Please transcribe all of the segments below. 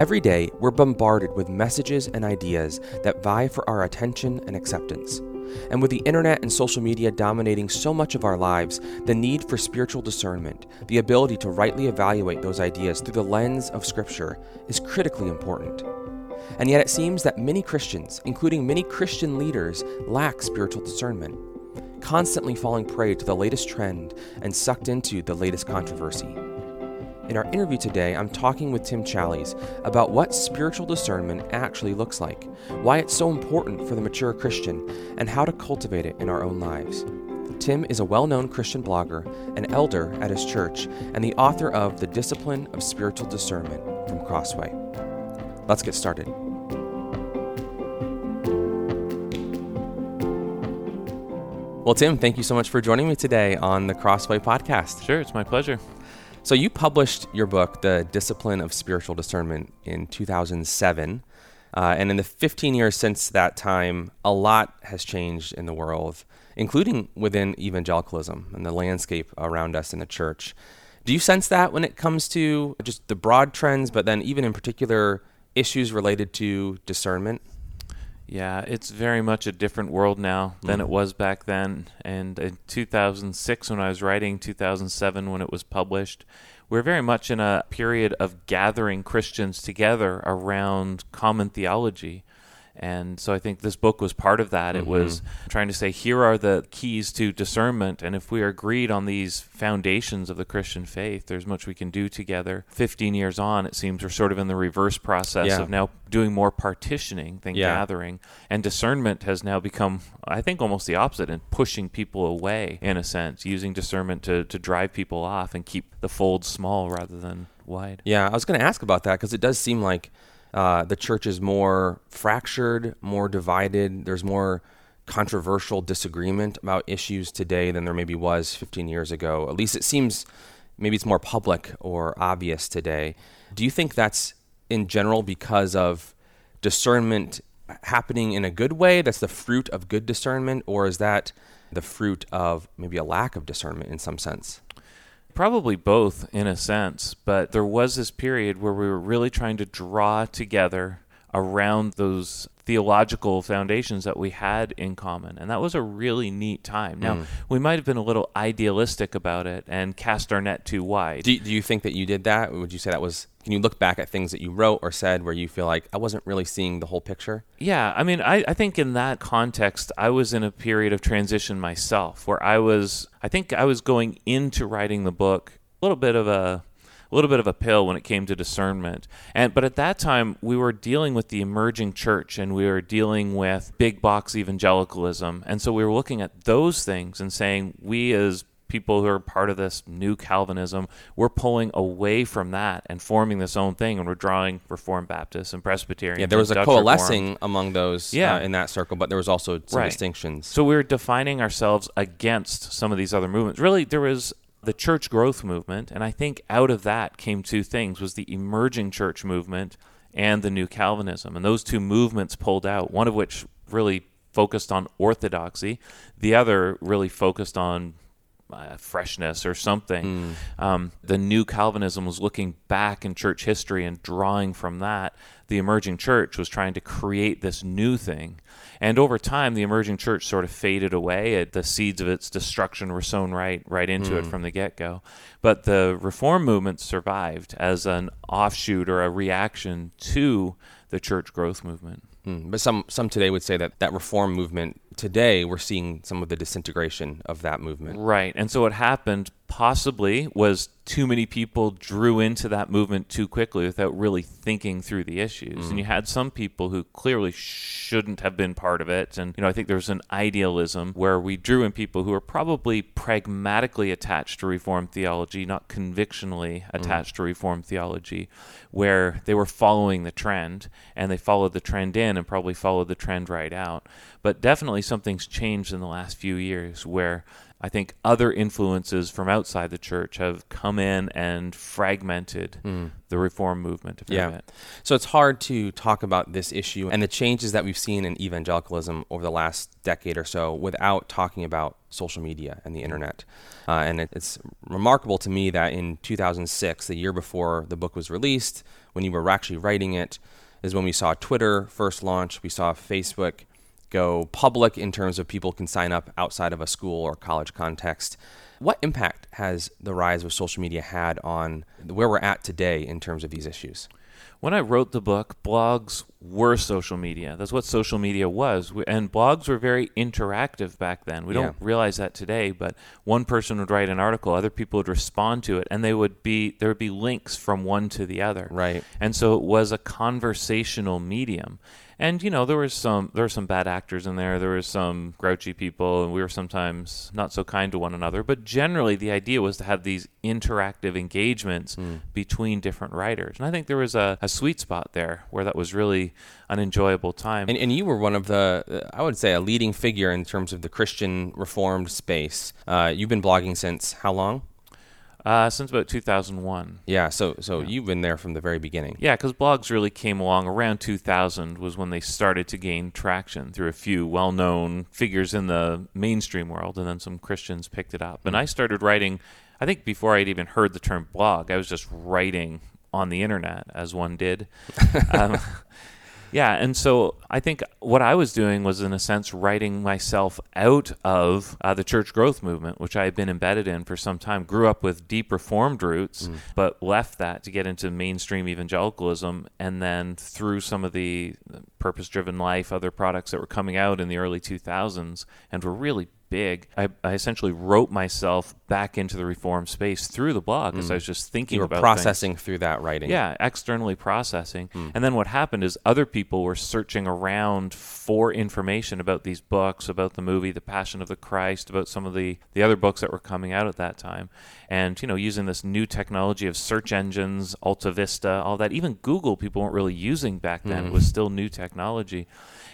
Every day, we're bombarded with messages and ideas that vie for our attention and acceptance. And with the internet and social media dominating so much of our lives, the need for spiritual discernment, the ability to rightly evaluate those ideas through the lens of Scripture, is critically important. And yet it seems that many Christians, including many Christian leaders, lack spiritual discernment, constantly falling prey to the latest trend and sucked into the latest controversy. In our interview today, I'm talking with Tim Challies about what spiritual discernment actually looks like, why it's so important for the mature Christian, and how to cultivate it in our own lives. Tim is a well known Christian blogger, an elder at his church, and the author of The Discipline of Spiritual Discernment from Crossway. Let's get started. Well, Tim, thank you so much for joining me today on the Crossway podcast. Sure, it's my pleasure. So you published your book, The Discipline of Spiritual Discernment, in 2007. Uh, and in the 15 years since that time, a lot has changed in the world, including within evangelicalism and the landscape around us in the church. Do you sense that when it comes to just the broad trends, but then even in particular issues related to discernment? Yeah, it's very much a different world now than mm. it was back then. And in 2006, when I was writing, 2007, when it was published, we are very much in a period of gathering Christians together around common theology. And so I think this book was part of that. Mm-hmm. It was trying to say, here are the keys to discernment. And if we are agreed on these foundations of the Christian faith, there's much we can do together. 15 years on, it seems we're sort of in the reverse process yeah. of now doing more partitioning than yeah. gathering. And discernment has now become, I think, almost the opposite and pushing people away in a sense, using discernment to, to drive people off and keep the fold small rather than wide. Yeah, I was going to ask about that because it does seem like uh, the church is more fractured, more divided. There's more controversial disagreement about issues today than there maybe was 15 years ago. At least it seems maybe it's more public or obvious today. Do you think that's in general because of discernment happening in a good way? That's the fruit of good discernment, or is that the fruit of maybe a lack of discernment in some sense? Probably both in a sense, but there was this period where we were really trying to draw together around those theological foundations that we had in common. And that was a really neat time. Now, mm. we might have been a little idealistic about it and cast our net too wide. Do, do you think that you did that? Would you say that was, can you look back at things that you wrote or said where you feel like I wasn't really seeing the whole picture? Yeah. I mean, I, I think in that context, I was in a period of transition myself where I was, I think I was going into writing the book a little bit of a a little bit of a pill when it came to discernment. And but at that time we were dealing with the emerging church and we were dealing with big box evangelicalism. And so we were looking at those things and saying we as people who are part of this new Calvinism, we're pulling away from that and forming this own thing, and we're drawing Reformed Baptists and Presbyterian. Yeah, there was a Dutch coalescing Reformed. among those yeah. Uh, in that circle, but there was also some right. distinctions. So we were defining ourselves against some of these other movements. Really, there was the church growth movement, and I think out of that came two things: was the emerging church movement and the new Calvinism, and those two movements pulled out. One of which really focused on orthodoxy, the other really focused on uh, freshness or something. Mm. Um, the new Calvinism was looking back in church history and drawing from that. The emerging church was trying to create this new thing. And over time, the emerging church sort of faded away. the seeds of its destruction were sown right, right into mm. it from the get go. But the reform movement survived as an offshoot or a reaction to the church growth movement. Mm. But some some today would say that that reform movement today we're seeing some of the disintegration of that movement. Right. And so what happened possibly was too many people drew into that movement too quickly without really thinking through the issues. Mm. And you had some people who clearly shouldn't have been part of it. And, you know, I think there was an idealism where we drew in people who were probably pragmatically attached to Reformed theology, not convictionally mm. attached mm. to Reformed theology, where they were following the trend and they followed the trend in and probably followed the trend right out. But definitely something's changed in the last few years where I think other influences from outside the church have come in and fragmented mm. the reform movement. yeah. So it's hard to talk about this issue and the changes that we've seen in evangelicalism over the last decade or so without talking about social media and the internet. Uh, and it, it's remarkable to me that in 2006, the year before the book was released, when you were actually writing it, is when we saw Twitter first launch, we saw Facebook go public in terms of people can sign up outside of a school or college context. What impact has the rise of social media had on where we're at today in terms of these issues? When I wrote the book, blogs were social media. That's what social media was. And blogs were very interactive back then. We don't realize that today, but one person would write an article, other people would respond to it, and they would be there would be links from one to the other. Right. And so it was a conversational medium and you know there was some there were some bad actors in there. There was some grouchy people and we were sometimes not so kind to one another. But generally the idea was to have these interactive engagements mm. between different writers. And i think there was a, a, sweet spot there where that was really an enjoyable time. And, and you were one of the i would say a leading figure in terms of the christian reformed space. Uh, you've been blogging since how long uh, since about 2001. Yeah, so so yeah. you've been there from the very beginning. Yeah, because blogs really came along around 2000 was when they started to gain traction through a few well-known figures in the mainstream world, and then some Christians picked it up. And I started writing. I think before I'd even heard the term blog, I was just writing on the internet as one did. um, yeah, and so I think what I was doing was, in a sense, writing myself out of uh, the church growth movement, which I had been embedded in for some time. Grew up with deep Reformed roots, mm. but left that to get into mainstream evangelicalism, and then through some of the purpose-driven life, other products that were coming out in the early 2000s, and were really big, I, I, essentially wrote myself back into the reform space through the blog because mm. I was just thinking you were about processing things. through that writing. Yeah, externally processing. Mm. And then what happened is other people were searching around for information about these books, about the movie The Passion of the Christ, about some of the the other books that were coming out at that time. And you know, using this new technology of search engines, Alta Vista, all that. Even Google people weren't really using back then. Mm. It was still new technology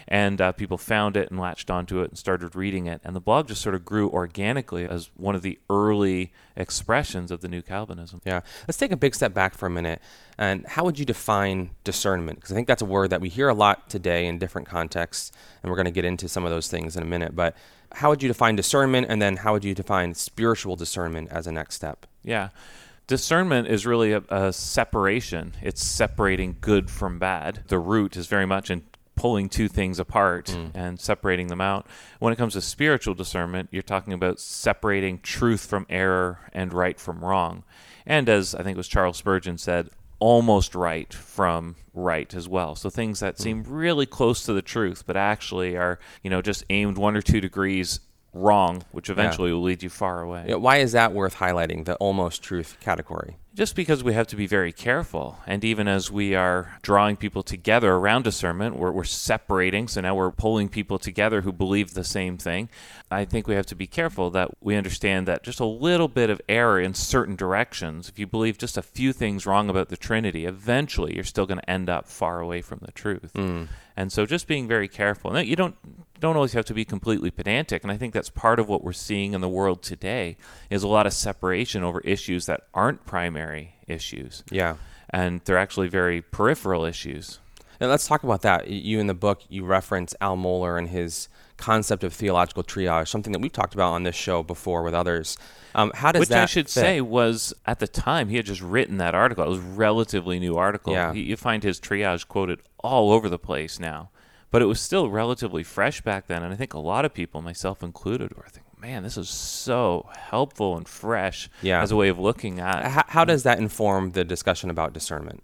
and uh, people found it and latched onto it and started reading it. And the blog just sort of grew organically as one of the early expressions of the new Calvinism. Yeah. Let's take a big step back for a minute. And how would you define discernment? Because I think that's a word that we hear a lot today in different contexts, and we're going to get into some of those things in a minute. But how would you define discernment, and then how would you define spiritual discernment as a next step? Yeah discernment is really a, a, separation. It's separating good from bad. The root is very much in pulling two things apart mm. and separating them out. When it comes to spiritual discernment, you're talking about separating truth from error and right from wrong. And as I think it was Charles Spurgeon said, almost right from right as well. So things that mm. seem really close to the truth, but actually are, you know, just aimed one or two degrees wrong, which eventually yeah. will lead you far away. Yeah, why is that worth highlighting, the almost truth category? Just because we have to be very careful. And even as we are drawing people together around discernment, we're, we're separating. So now we're pulling people together who believe the same thing. I think we have to be careful that we understand that just a little bit of error in certain directions, if you believe just a few things wrong about the Trinity, eventually you're still going to end up far away from the truth. Mm. And so just being very careful. You don't don't always have to be completely pedantic. And i think that's part of what we're seeing in the world today is a lot of separation over issues that aren't primary issues. Yeah. And they're actually very peripheral issues. Now let's talk about that. You in the book you reference al mohler and his concept of theological triage something that we've talked about on this show before with others um, how does Which that I should fit? say was at the time he had just written that article. It was a relatively new article. Yeah. He, you find his triage quoted all over the place now but it was still relatively fresh back then. And I think a lot of people, myself included, were thinking, man, this is so helpful and fresh yeah. as a way of looking at. How, how does that inform the discussion about discernment?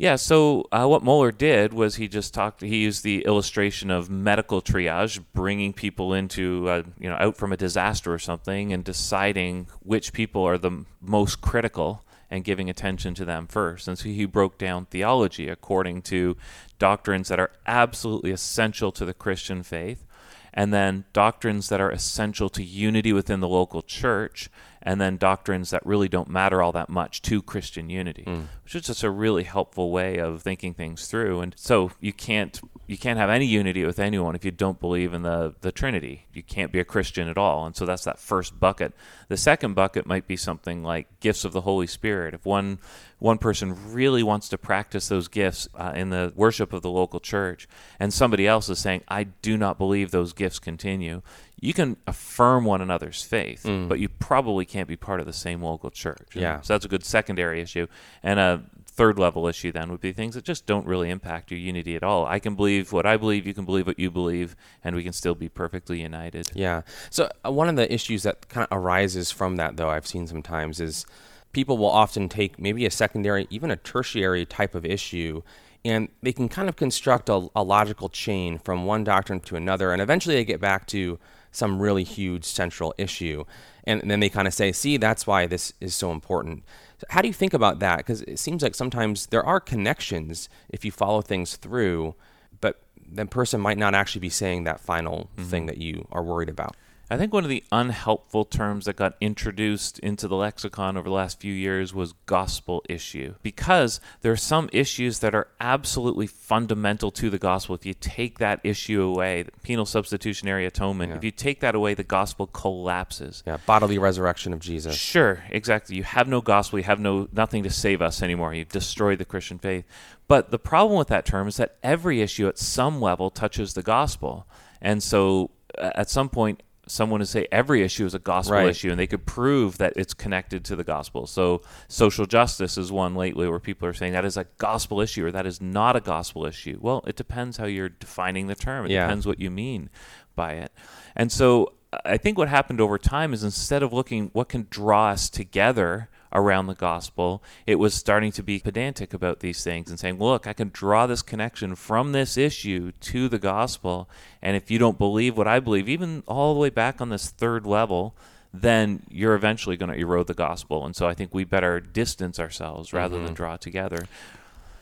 Yeah, so uh, what Mohler did was he just talked. He used the illustration of medical triage, bringing people into, uh, you know, out from a disaster or something, and deciding which people are the most critical and giving attention to them first. And so he broke down theology according to doctrines that are absolutely essential to the Christian faith, and then doctrines that are essential to unity within the local church, and then doctrines that really don't matter all that much to Christian unity, mm. which is just a really helpful way of thinking things through. And so you can't you can't have any unity with anyone if you don't believe in the the Trinity. You can't be a Christian at all. And so that's that first bucket. The second bucket might be something like gifts of the Holy Spirit. If one one person really wants to practice those gifts uh, in the worship of the local church, and somebody else is saying, "I do not believe those gifts continue," you can affirm one another's faith, mm. but you probably can't be part of the same local church. Yeah. So that's a good secondary issue. And a third level issue then would be things that just don't really impact your unity at all. I can believe what I believe, you can believe what you believe, and we can still be perfectly united. Yeah. So uh, one of the issues that kind of arises from that, though, I've seen sometimes is people will often take maybe a secondary, even a tertiary type of issue and they can kind of construct a, a, logical chain from one doctrine to another, and eventually they get back to some really huge central issue. And, and then they kind of say, see, that's why this is so important. So how do you think about that? Because it seems like sometimes there are connections if you follow things through, but the person might not actually be saying that final mm-hmm. thing that you are worried about. I think one of the unhelpful terms that got introduced into the lexicon over the last few years was gospel issue. Because there are some issues that are absolutely fundamental to the gospel. If you take that issue away, penal substitutionary atonement, yeah. if you take that away, the gospel collapses. Yeah, bodily resurrection of Jesus. Sure, exactly. You have no gospel, you have no nothing to save us anymore. You've destroyed the Christian faith. But the problem with that term is that every issue at some level touches the gospel. And so at some point someone to say every issue is a gospel right. issue and they could prove that it's connected to the gospel. So social justice is one lately where people are saying that is a gospel issue or that is not a gospel issue. Well, it depends how you're defining the term. It yeah. depends what you mean by it. And so I think what happened over time is instead of looking what can draw us together around the gospel, it was starting to be pedantic about these things and saying, look, I can draw this connection from this issue to the gospel. And if you don't believe what I believe, even all the way back on this third level, then you're eventually going to erode the gospel. And so I think we better distance ourselves rather mm-hmm. than draw together.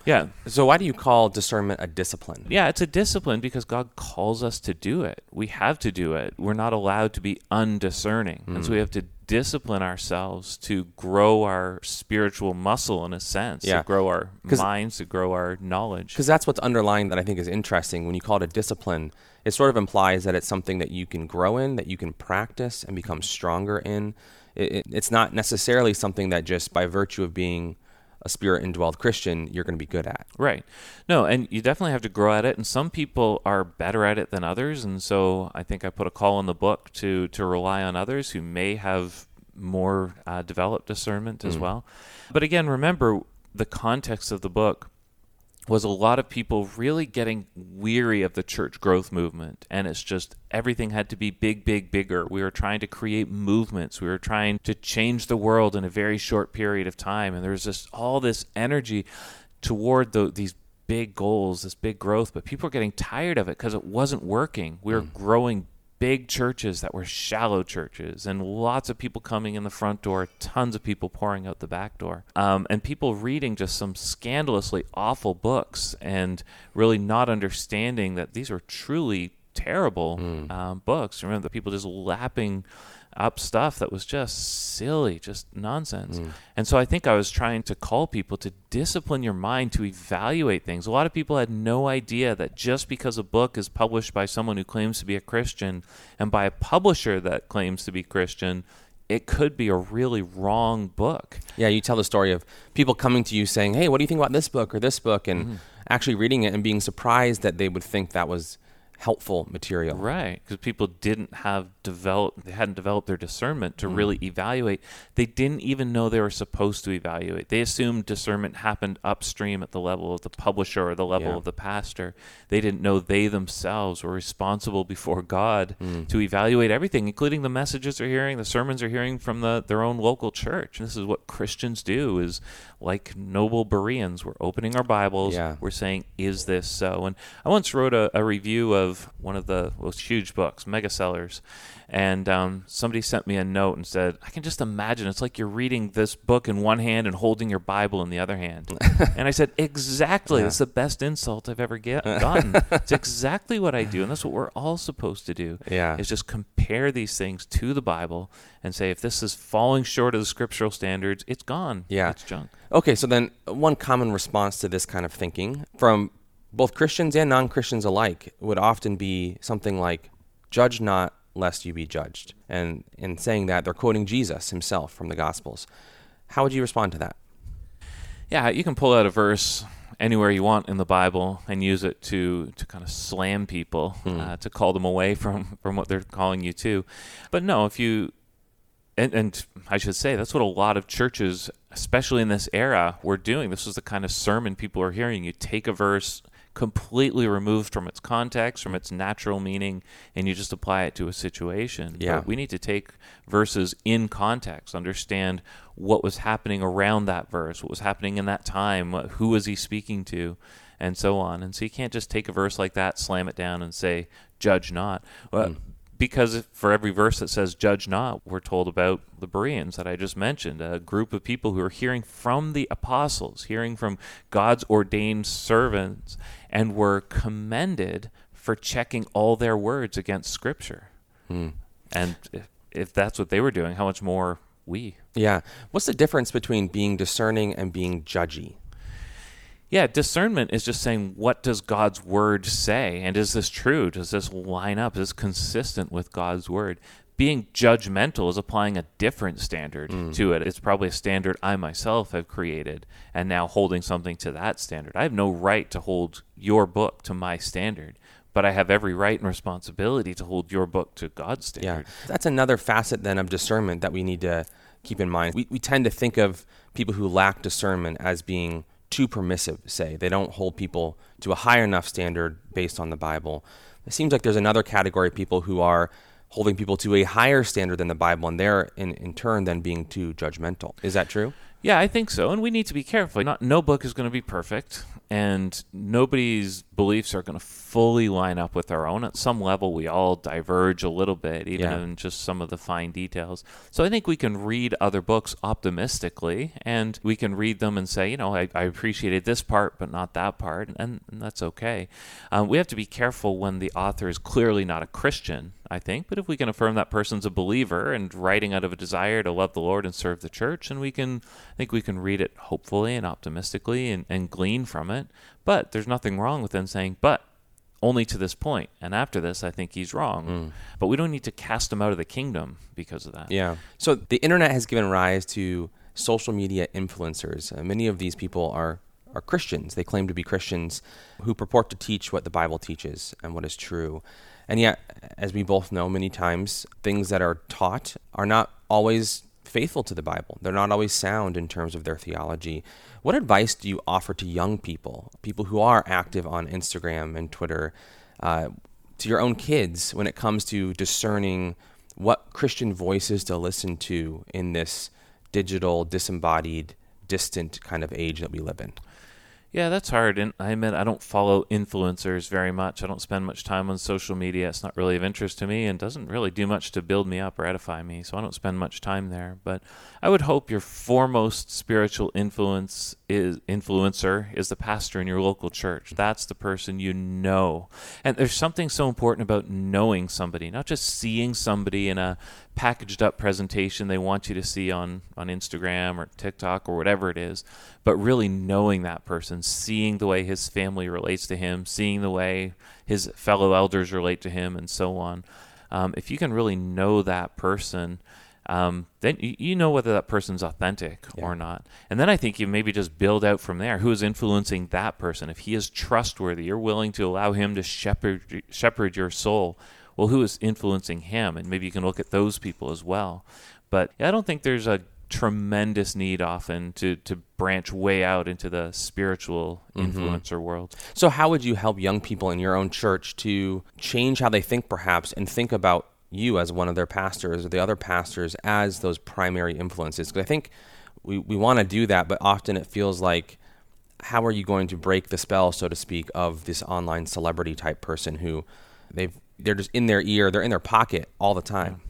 Yeah. So why do you call discernment a discipline? Yeah, it's a discipline because God calls us to do it. We have to do it. We're not allowed to be undiscerning. Mm. And so we mm. have to discipline ourselves to grow our spiritual muscle in a sense, yeah. to grow our minds, to grow our knowledge. Because that's what's underlying that I think is interesting. When you call it a discipline, it sort of implies that it's something that you can grow in, that you can practice and become stronger in. It, it, it's not necessarily something that just by virtue of being a spirit indwelled Christian, you're going to be good at. Right. No, and you definitely have to grow at it. And some people are better at it than others. And so I think I put a call in the book to to rely on others who may have more uh, developed discernment as mm. well. But again, remember the context of the book was a lot of people really getting weary of the church growth movement. And it's just everything had to be big, big, bigger. We were trying to create movements. We were trying to change the world in a very short period of time. And there was just all this energy toward the, these big goals, this big growth. But people were getting tired of it because it wasn't working. We were mm. growing big churches that were shallow churches and lots of people coming in the front door, tons of people pouring out the back door, um, and people reading just some scandalously awful books and really not understanding that these were truly terrible mm. um, books. Remember the people just lapping up stuff that was just silly, just nonsense. Mm. And so I think I was trying to call people to discipline your mind to evaluate things. A lot of people had no idea that just because a book is published by someone who claims to be a Christian and by a publisher that claims to be Christian, it could be a really wrong book. Yeah, you tell the story of people coming to you saying, "Hey, what do you think about this book or this book?" and mm-hmm. actually reading it and being surprised that they would think that was helpful material. Right, because people didn't have developed, they hadn't developed their discernment to mm. really evaluate. They didn't even know they were supposed to evaluate. They assumed discernment happened upstream at the level of the publisher or the level yeah. of the pastor. They didn't know they themselves were responsible before God mm. to evaluate everything, including the messages they're hearing, the sermons they're hearing from the, their own local church. And this is what Christians do: is like noble Bereans, we're opening our Bibles, yeah. we're saying, "Is this so?" And I once wrote a, a review of of one of the most huge books, mega sellers, and um, somebody sent me a note and said, "I can just imagine it's like you're reading this book in one hand and holding your Bible in the other hand." and I said, "Exactly. Yeah. That's the best insult I've ever get, gotten. it's exactly what I do, and that's what we're all supposed to do. Yeah, is just compare these things to the Bible and say, if this is falling short of the scriptural standards, it's gone. Yeah, it's junk." Okay, so then one common response to this kind of thinking from both Christians and non Christians alike would often be something like, Judge not, lest you be judged. And in saying that, they're quoting Jesus himself from the Gospels. How would you respond to that? Yeah, you can pull out a verse anywhere you want in the Bible and use it to to kind of slam people, hmm. uh, to call them away from from what they're calling you to. But no, if you and, and, I should say that's what a lot of churches, especially in this era, were doing. This was the kind of sermon people are hearing. You take a verse completely removed from its context, from its natural meaning, and you just apply it to a situation. Yeah. But we need to take verses in context, understand what was happening around that verse, what was happening in that time, who was he speaking to, and so on. And so you can't just take a verse like that, slam it down, and say, judge not. Well, mm because for every verse that says judge not we're told about the bereans that i just mentioned a group of people who are hearing from the apostles hearing from god's ordained servants and were commended for checking all their words against scripture. Hmm. and if, if that's what they were doing how much more we? Yeah. What's the difference between being discerning and being judgy yeah, discernment is just saying what does God's word say, and is this true? Does this line up? Is this consistent with God's word? Being judgmental is applying a different standard mm. to it. It's probably a standard I myself have created, and now holding something to that standard. I have no right to hold your book to my standard but I have every right and responsibility to hold your book to God's standard. Yeah, that's another facet then of discernment that we need to keep in mind. We, we tend to think of people who lack discernment as being too permissive, say. They don't hold people to a high enough standard based on the Bible. It seems like there's another category of people who are holding people to a higher standard than the Bible, and they're in, in turn then being too judgmental. Is that true? Yeah, I think so. And we need to be careful. Not, no book is going to be perfect and nobody's beliefs are going to fully line up with our own. At some level, we all diverge a little bit, even yeah. in just some of the fine details. So I think we can read other books optimistically, and we can read them and say, you know, I, I appreciated this part, but not that part, and, and that's okay. Um, we have to be careful when the author is clearly not a Christian, I think, but if we can affirm that person's a believer and writing out of a desire to love the Lord and serve the church, and we can, I think we can read it hopefully and optimistically and, and glean from it it. But there's nothing wrong with them saying, but only to this point, and after this, I think he's wrong. Mm. But we don't need to cast him out of the kingdom because of that. Yeah. So the internet has given rise to social media influencers. Uh, many of these people are are Christians. They claim to be Christians who purport to teach what the Bible teaches and what is true. And yet, as we both know, many times things that are taught are not always faithful to the Bible. They're not always sound in terms of their theology. What advice do you offer to young people, people who are active on Instagram and Twitter, uh, to your own kids when it comes to discerning what Christian voices to listen to in this digital, disembodied, distant kind of age that we live in? Yeah, that's hard. And I admit I don't follow influencers very much. I don't spend much time on social media. It's not really of interest to me and doesn't really do much to build me up or edify me. So I don't spend much time there. But I would hope your foremost spiritual influence is influencer is the pastor in your local church. That's the person you know. And there's something so important about knowing somebody, not just seeing somebody in a packaged up presentation they want you to see on, on Instagram or TikTok or whatever it is, but really knowing that person, seeing the way his family relates to him, seeing the way his fellow elders relate to him, and so on. Um, if you can really know that person, um, then you know whether that person's authentic yeah. or not. And then I think you maybe just build out from there. Who is influencing that person? If he is trustworthy, you're willing to allow him to shepherd shepherd your soul well, who is influencing him? And maybe you can look at those people as well. But I don't think there's a tremendous need often to, to branch way out into the spiritual mm-hmm. influencer mm-hmm. world. So, how would you help young people in your own church to change how they think, perhaps, and think about you as one of their pastors or the other pastors as those primary influences? Because I think we, we want to do that, but often it feels like how are you going to break the spell, so to speak, of this online celebrity type person who they've they're just in their ear, they're in their pocket all the time.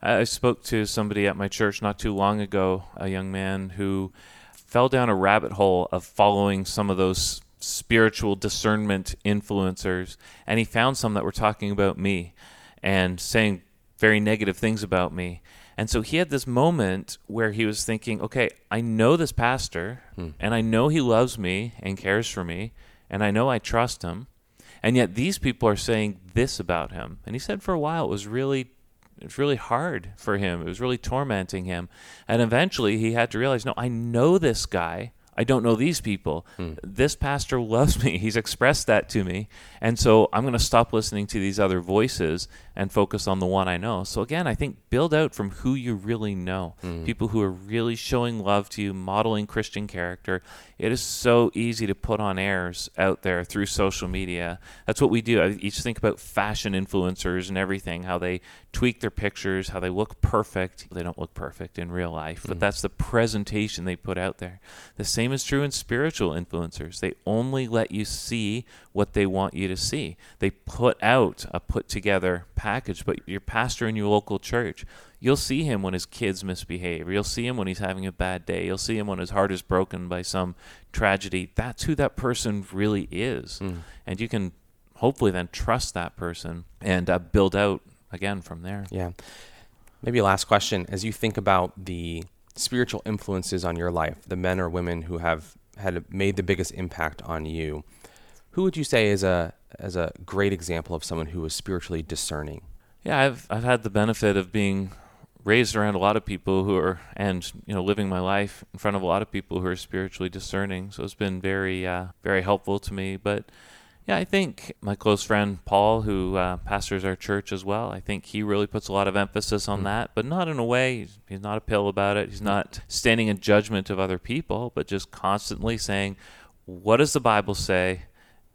I spoke to somebody at my church not too long ago, a young man who fell down a rabbit hole of following some of those spiritual discernment influencers, and he found some that were talking about me and saying very negative things about me. And so he had this moment where he was thinking, okay, I know this pastor, hmm. and I know he loves me and cares for me, and I know I trust him. And yet these people are saying this about him. And he said for a while it was really it was really hard for him. It was really tormenting him. And eventually he had to realize, no, I know this guy. I don't know these people. Hmm. This pastor loves me. He's expressed that to me. And so I'm going to stop listening to these other voices and focus on the one I know. So again, I think build out from who you really know. Hmm. People who are really showing love to you, modeling Christian character. It is so easy to put on airs out there through social media. That's what we do. I each think about fashion influencers and everything, how they tweak their pictures, how they look perfect. They don't look perfect in real life, but mm. that's the presentation they put out there. The same is true in spiritual influencers. They only let you see what they want you to see. They put out a put together package, but your pastor in your local church, you'll see him when his kids misbehave. You'll see him when he's having a bad day. You'll see him when his heart is broken by some tragedy. That's who that person really is. Mm. And you can hopefully then trust that person and uh, build out again from there. Yeah. Maybe a last question. As you think about the spiritual influences on your life, the men or women who have had made the biggest impact on you, who would you say is a as a great example of someone who was spiritually discerning? Yeah, I've I've had the benefit of being raised around a lot of people who are and you know living my life in front of a lot of people who are spiritually discerning. So it's been very uh, very helpful to me. But yeah, I think my close friend Paul, who uh, pastors our church as well, I think he really puts a lot of emphasis on mm-hmm. that, but not in a way, he's, he's not a pill about it. He's not standing in judgment of other people, but just constantly saying, what does the Bible say?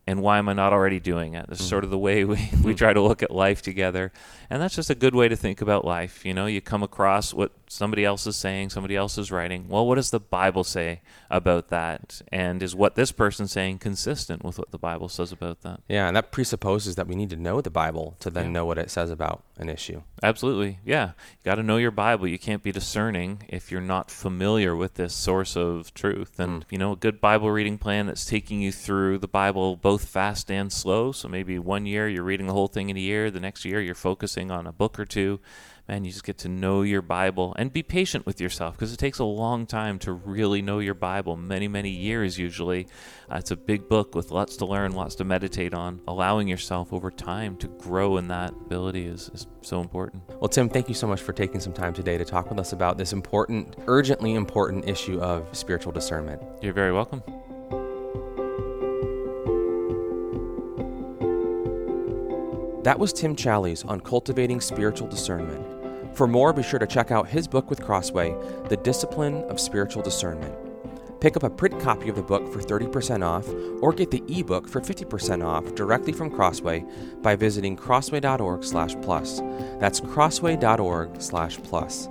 And why am I not already doing it? This is sort mm-hmm. of the way we, we mm-hmm. try to look at life together. And that's just a good way to think about life. You know, you come across what somebody else is saying, somebody else is writing. Well, what does the Bible say about that? And is what this person's saying consistent with what the Bible says about that? Yeah, and that presupposes that we need to know the Bible to then yeah. know what it says about an issue. Absolutely. Yeah. You got to know your Bible. You can't be discerning if you're not familiar with this source of truth. And, mm. you know, a good Bible reading plan that's taking you through the Bible both fast and slow. So maybe one year you're reading the whole thing in a year, the next year you're focusing on a book or two man, you just get to know your Bible and be patient with yourself because it takes a long time to really know your Bible, many, many years usually. Uh, it's a big book with lots to learn, lots to meditate on. Allowing yourself over time to grow in that ability is, is so important. Well, Tim, thank you so much for taking some time today to talk with us about this important, urgently important issue of spiritual discernment. You're very welcome. That was Tim Challies on cultivating spiritual discernment. For more, be sure to check out his book with Crossway, The Discipline of Spiritual Discernment. Pick up a print copy of the book for 30% off or get the ebook for 50% off directly from Crossway by visiting crossway.org/plus. That's crossway.org/plus.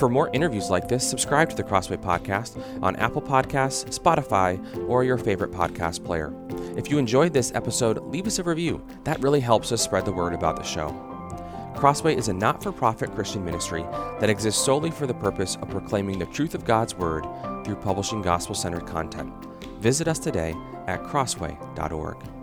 For more interviews like this, subscribe to the Crossway Podcast on Apple Podcasts, Spotify, or your favorite podcast player. If you enjoyed this episode, leave us a review. That really helps us spread the word about the show. Crossway is a not for profit Christian ministry that exists solely for the purpose of proclaiming the truth of God's Word through publishing gospel centered content. Visit us today at crossway.org.